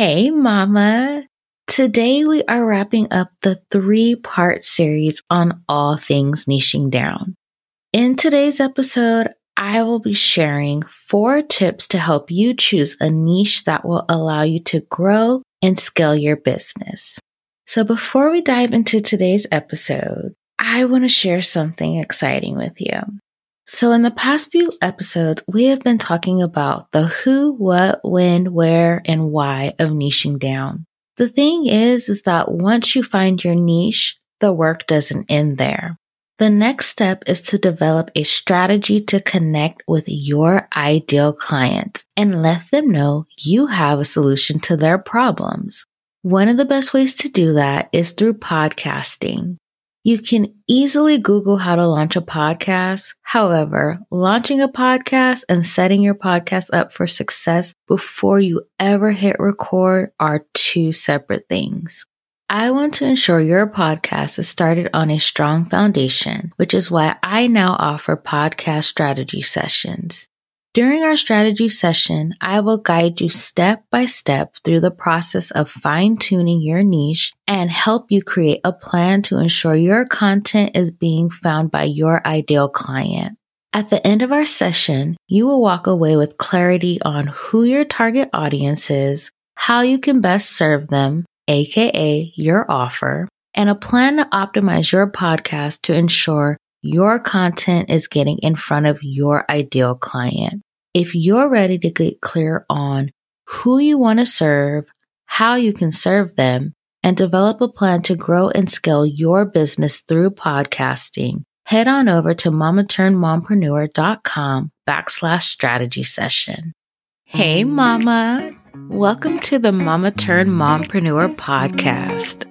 Hey, Mama. Today we are wrapping up the three part series on all things niching down. In today's episode, I will be sharing four tips to help you choose a niche that will allow you to grow and scale your business. So before we dive into today's episode, I want to share something exciting with you. So, in the past few episodes, we have been talking about the who, what, when, where, and why of niching down. The thing is, is that once you find your niche, the work doesn't end there. The next step is to develop a strategy to connect with your ideal clients and let them know you have a solution to their problems. One of the best ways to do that is through podcasting. You can easily Google how to launch a podcast. However, launching a podcast and setting your podcast up for success before you ever hit record are two separate things. I want to ensure your podcast is started on a strong foundation, which is why I now offer podcast strategy sessions. During our strategy session, I will guide you step by step through the process of fine tuning your niche and help you create a plan to ensure your content is being found by your ideal client. At the end of our session, you will walk away with clarity on who your target audience is, how you can best serve them, aka your offer, and a plan to optimize your podcast to ensure your content is getting in front of your ideal client. If you're ready to get clear on who you want to serve, how you can serve them, and develop a plan to grow and scale your business through podcasting, head on over to mamaturnedmompreneur.com backslash strategy session. Hey, mama. Welcome to the Mama Turn Mompreneur podcast.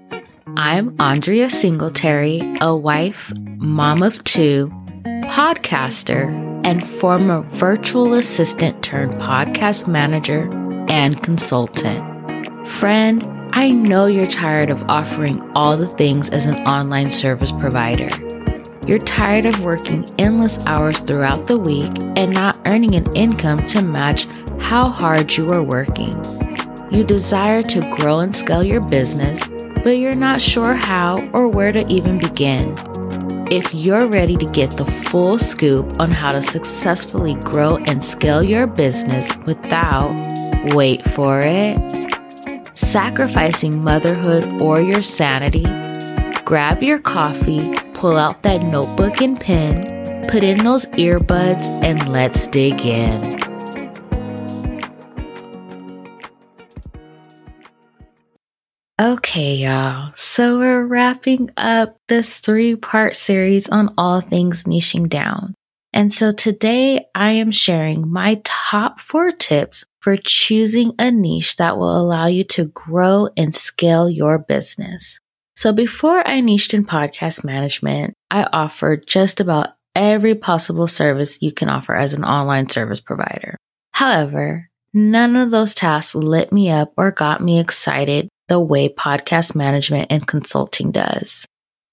I'm Andria Singletary, a wife, mom of two, podcaster, and former virtual assistant turned podcast manager and consultant. Friend, I know you're tired of offering all the things as an online service provider. You're tired of working endless hours throughout the week and not earning an income to match how hard you are working. You desire to grow and scale your business, but you're not sure how or where to even begin. If you're ready to get the full scoop on how to successfully grow and scale your business without, wait for it, sacrificing motherhood or your sanity, grab your coffee, pull out that notebook and pen, put in those earbuds, and let's dig in. Okay, y'all. So we're wrapping up this three part series on all things niching down. And so today I am sharing my top four tips for choosing a niche that will allow you to grow and scale your business. So before I niched in podcast management, I offered just about every possible service you can offer as an online service provider. However, none of those tasks lit me up or got me excited the way podcast management and consulting does.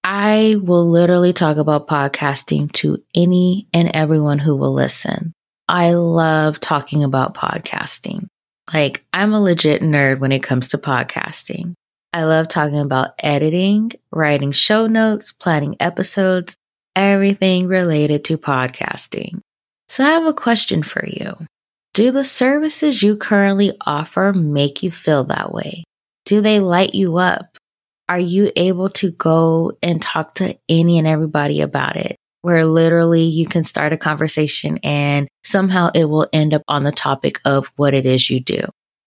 I will literally talk about podcasting to any and everyone who will listen. I love talking about podcasting. Like, I'm a legit nerd when it comes to podcasting. I love talking about editing, writing show notes, planning episodes, everything related to podcasting. So I have a question for you. Do the services you currently offer make you feel that way? Do they light you up? Are you able to go and talk to any and everybody about it? Where literally you can start a conversation and somehow it will end up on the topic of what it is you do.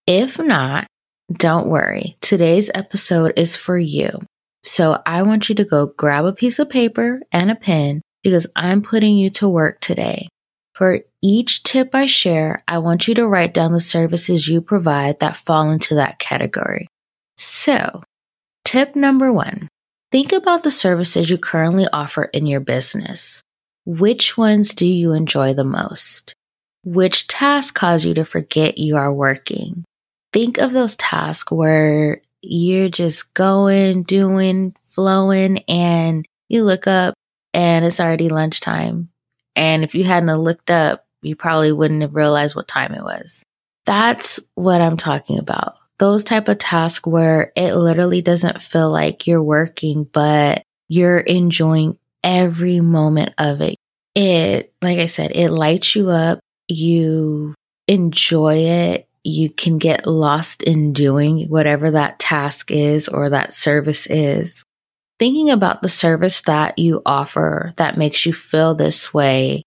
If not, don't worry. Today's episode is for you. So I want you to go grab a piece of paper and a pen because I'm putting you to work today. For each tip I share, I want you to write down the services you provide that fall into that category. So, tip number one think about the services you currently offer in your business. Which ones do you enjoy the most? Which tasks cause you to forget you are working? Think of those tasks where you're just going, doing, flowing, and you look up and it's already lunchtime. And if you hadn't looked up, you probably wouldn't have realized what time it was. That's what I'm talking about those type of tasks where it literally doesn't feel like you're working, but you're enjoying every moment of it. It, like I said, it lights you up. You enjoy it. You can get lost in doing whatever that task is or that service is. Thinking about the service that you offer that makes you feel this way,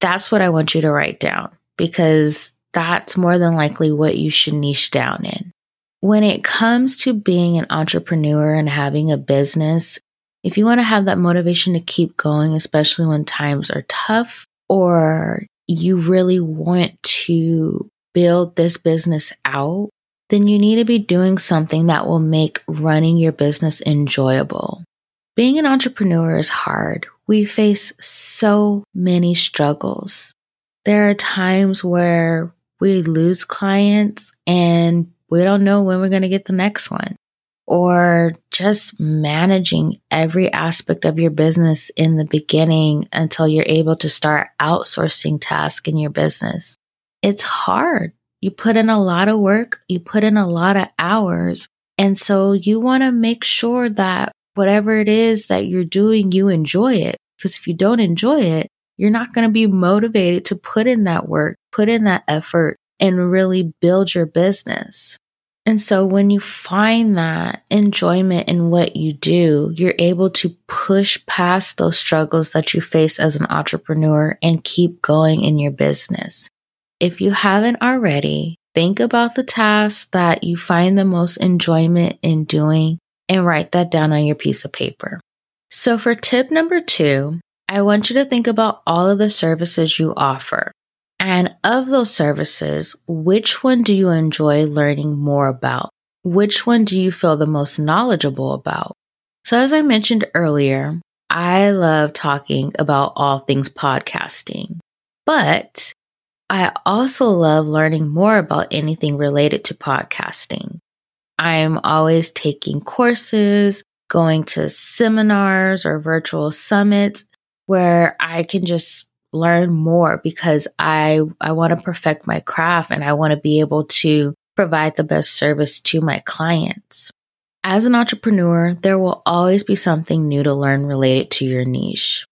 that's what I want you to write down because that's more than likely what you should niche down in. When it comes to being an entrepreneur and having a business, if you want to have that motivation to keep going, especially when times are tough, or you really want to build this business out, then you need to be doing something that will make running your business enjoyable. Being an entrepreneur is hard. We face so many struggles. There are times where we lose clients and we don't know when we're going to get the next one or just managing every aspect of your business in the beginning until you're able to start outsourcing tasks in your business. It's hard. You put in a lot of work, you put in a lot of hours. And so you want to make sure that whatever it is that you're doing, you enjoy it. Because if you don't enjoy it, you're not going to be motivated to put in that work, put in that effort, and really build your business. And so when you find that enjoyment in what you do, you're able to push past those struggles that you face as an entrepreneur and keep going in your business. If you haven't already, think about the tasks that you find the most enjoyment in doing and write that down on your piece of paper. So for tip number two, I want you to think about all of the services you offer. And of those services, which one do you enjoy learning more about? Which one do you feel the most knowledgeable about? So, as I mentioned earlier, I love talking about all things podcasting, but I also love learning more about anything related to podcasting. I'm always taking courses, going to seminars or virtual summits where I can just learn more because I I want to perfect my craft and I want to be able to provide the best service to my clients. As an entrepreneur, there will always be something new to learn related to your niche.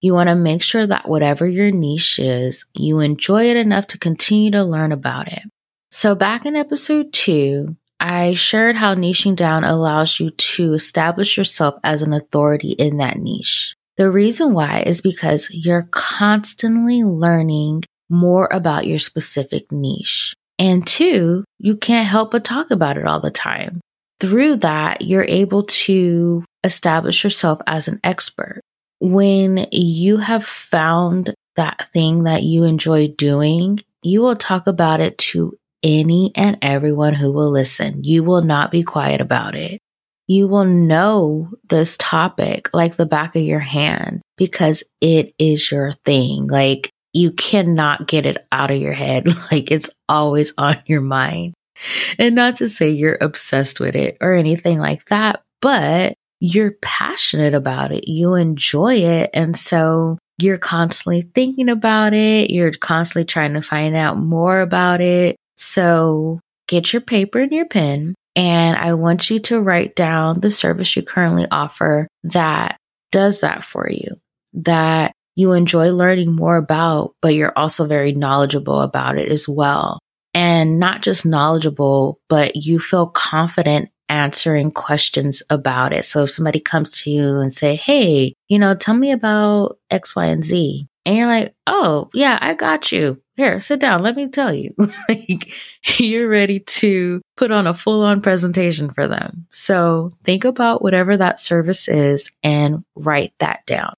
You want to make sure that whatever your niche is, you enjoy it enough to continue to learn about it. So back in episode 2, I shared how niching down allows you to establish yourself as an authority in that niche. The reason why is because you're constantly learning more about your specific niche. And two, you can't help but talk about it all the time. Through that, you're able to establish yourself as an expert. When you have found that thing that you enjoy doing, you will talk about it to any and everyone who will listen. You will not be quiet about it you will know this topic like the back of your hand because it is your thing. Like you cannot get it out of your head. Like it's always on your mind. And not to say you're obsessed with it or anything like that, but you're passionate about it. You enjoy it. And so you're constantly thinking about it. You're constantly trying to find out more about it. So get your paper and your pen and I want you to write down the service you currently offer that does that for you, that you enjoy learning more about, but you're also very knowledgeable about it as well. And not just knowledgeable, but you feel confident answering questions about it. So if somebody comes to you and say, Hey, you know, tell me about X, Y, and Z. And you're like, Oh, yeah, I got you here, sit down. Let me tell you. like, you're ready to put on a full on presentation for them. So think about whatever that service is and write that down.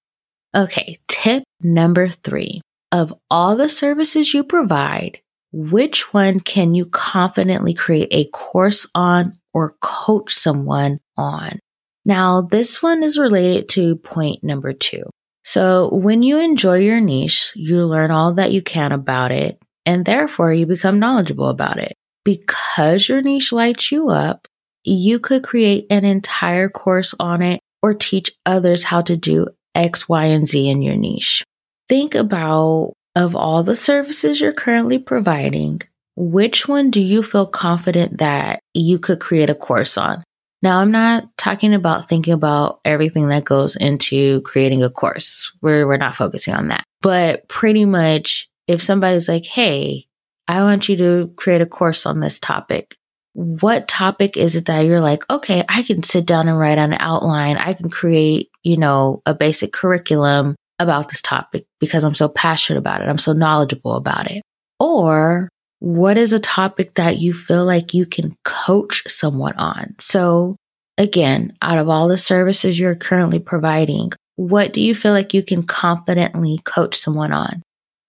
Okay. Tip number three of all the services you provide, which one can you confidently create a course on or coach someone on? Now, this one is related to point number two. So when you enjoy your niche, you learn all that you can about it, and therefore you become knowledgeable about it. Because your niche lights you up, you could create an entire course on it or teach others how to do X, Y, and Z in your niche. Think about of all the services you're currently providing, which one do you feel confident that you could create a course on? Now, I'm not talking about thinking about everything that goes into creating a course. We're, we're not focusing on that. But pretty much, if somebody's like, hey, I want you to create a course on this topic, what topic is it that you're like, okay, I can sit down and write an outline. I can create, you know, a basic curriculum about this topic because I'm so passionate about it. I'm so knowledgeable about it. Or what is a topic that you feel like you can coach someone on? So again, out of all the services you're currently providing, what do you feel like you can confidently coach someone on?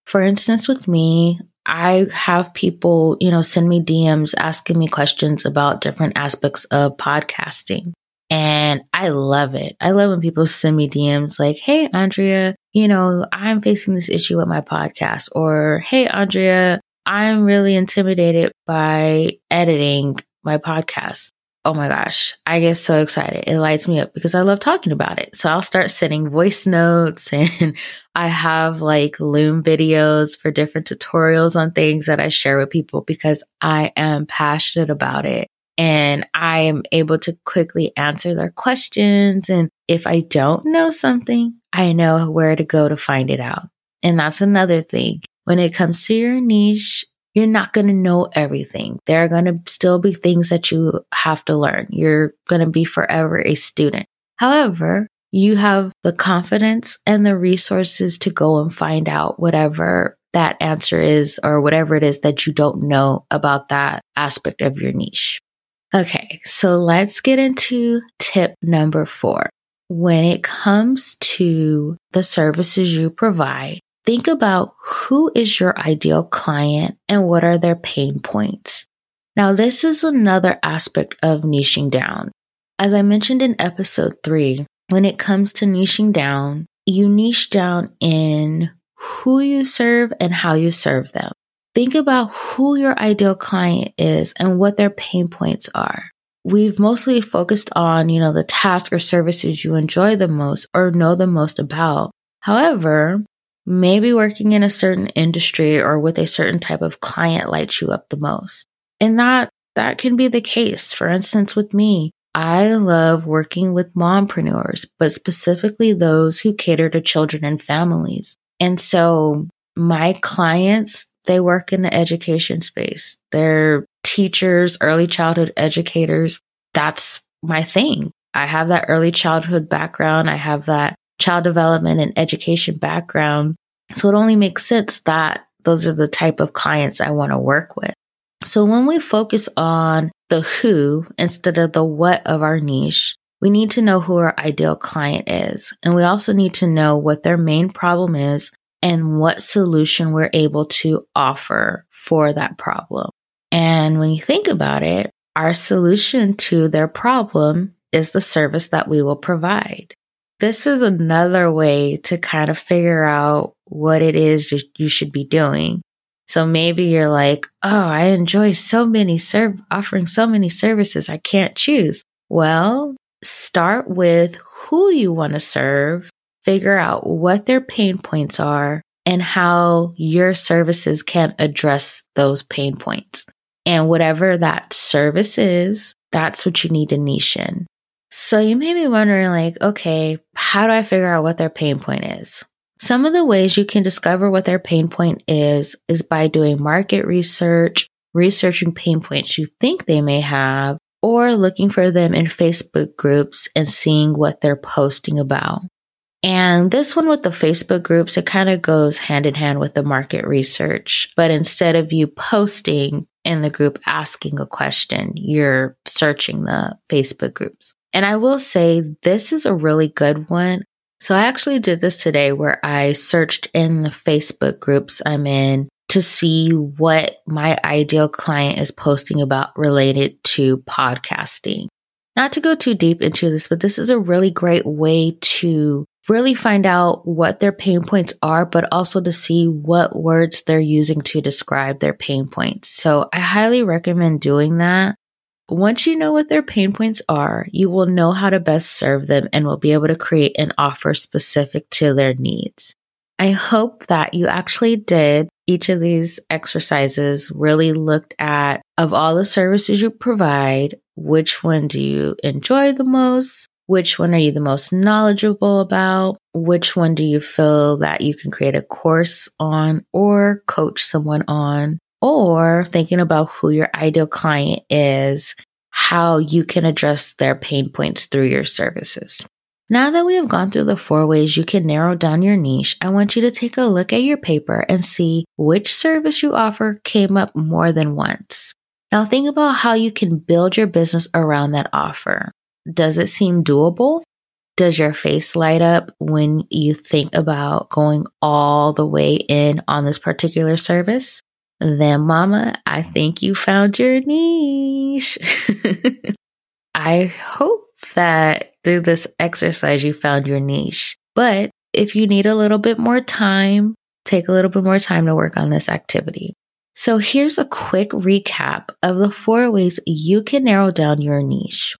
For instance, with me, I have people, you know, send me DMs asking me questions about different aspects of podcasting. And I love it. I love when people send me DMs like, Hey, Andria, you know, I'm facing this issue with my podcast or Hey, Andria, I'm really intimidated by editing my podcast oh my gosh, I get so excited. It lights me up because I love talking about it. So I'll start sending voice notes and I have like Loom videos for different tutorials on things that I share with people because I am passionate about it. And I am able to quickly answer their questions. And if I don't know something, I know where to go to find it out. And that's another thing. When it comes to your niche, you're not going to know everything. There are going to still be things that you have to learn. You're going to be forever a student. However, you have the confidence and the resources to go and find out whatever that answer is or whatever it is that you don't know about that aspect of your niche. Okay, so let's get into tip number four. When it comes to the services you provide, Think about who is your ideal client and what are their pain points. Now, this is another aspect of niching down. As I mentioned in episode three, when it comes to niching down, you niche down in who you serve and how you serve them. Think about who your ideal client is and what their pain points are. We've mostly focused on, you know, the task or services you enjoy the most or know the most about. However, Maybe working in a certain industry or with a certain type of client lights you up the most. And that, that can be the case. For instance, with me, I love working with mompreneurs, but specifically those who cater to children and families. And so my clients, they work in the education space. They're teachers, early childhood educators. That's my thing. I have that early childhood background. I have that child development and education background. So it only makes sense that those are the type of clients I want to work with. So when we focus on the who instead of the what of our niche, we need to know who our ideal client is. And we also need to know what their main problem is and what solution we're able to offer for that problem. And when you think about it, our solution to their problem is the service that we will provide this is another way to kind of figure out what it is you should be doing. So maybe you're like, oh, I enjoy so many serve offering so many services. I can't choose. Well, start with who you want to serve, figure out what their pain points are and how your services can address those pain points. And whatever that service is, that's what you need to niche in. So you may be wondering, like, okay, how do I figure out what their pain point is? Some of the ways you can discover what their pain point is is by doing market research, researching pain points you think they may have, or looking for them in Facebook groups and seeing what they're posting about. And this one with the Facebook groups, it kind of goes hand in hand with the market research. But instead of you posting in the group asking a question, you're searching the Facebook groups. And I will say this is a really good one. So I actually did this today where I searched in the Facebook groups I'm in to see what my ideal client is posting about related to podcasting. Not to go too deep into this, but this is a really great way to really find out what their pain points are, but also to see what words they're using to describe their pain points. So I highly recommend doing that. Once you know what their pain points are, you will know how to best serve them and will be able to create an offer specific to their needs. I hope that you actually did each of these exercises really looked at of all the services you provide, which one do you enjoy the most? Which one are you the most knowledgeable about? Which one do you feel that you can create a course on or coach someone on? Or thinking about who your ideal client is, how you can address their pain points through your services. Now that we have gone through the four ways you can narrow down your niche, I want you to take a look at your paper and see which service you offer came up more than once. Now think about how you can build your business around that offer. Does it seem doable? Does your face light up when you think about going all the way in on this particular service? Then, mama, I think you found your niche. I hope that through this exercise you found your niche. But if you need a little bit more time, take a little bit more time to work on this activity. So here's a quick recap of the four ways you can narrow down your niche.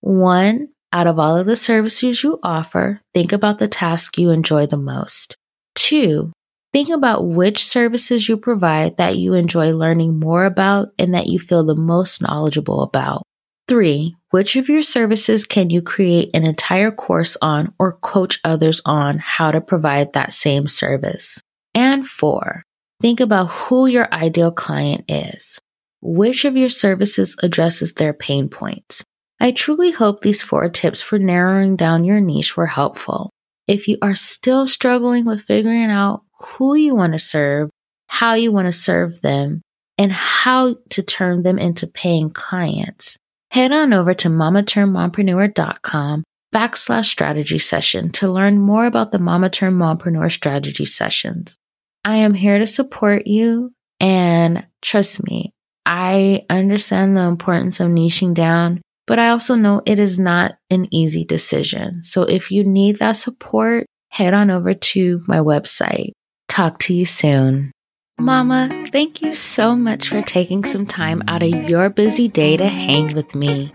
One, out of all of the services you offer, think about the task you enjoy the most. Two, think about which services you provide that you enjoy learning more about and that you feel the most knowledgeable about. Three, which of your services can you create an entire course on or coach others on how to provide that same service? And four, think about who your ideal client is. Which of your services addresses their pain points? I truly hope these four tips for narrowing down your niche were helpful. If you are still struggling with figuring out who you want to serve, how you want to serve them, and how to turn them into paying clients, head on over to mamaturnedmompreneur.com backslash strategy session to learn more about the Mama Turned Mompreneur strategy sessions. I am here to support you and trust me, I understand the importance of niching down, but I also know it is not an easy decision. So if you need that support, head on over to my website. Talk to you soon. Mama, thank you so much for taking some time out of your busy day to hang with me.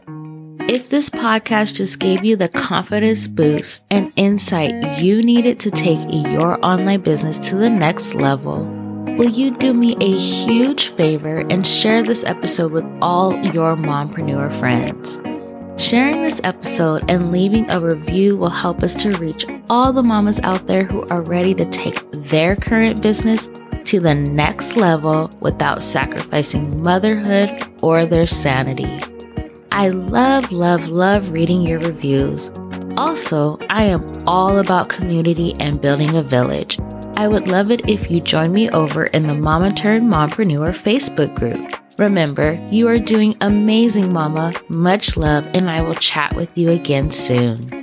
If this podcast just gave you the confidence boost and insight you needed to take your online business to the next level, will you do me a huge favor and share this episode with all your mompreneur friends? Sharing this episode and leaving a review will help us to reach all the mamas out there who are ready to take their current business to the next level without sacrificing motherhood or their sanity. I love, love, love reading your reviews. Also, I am all about community and building a village. I would love it if you join me over in the Mama Turned Mompreneur Facebook group. Remember, you are doing amazing, Mama. Much love, and I will chat with you again soon.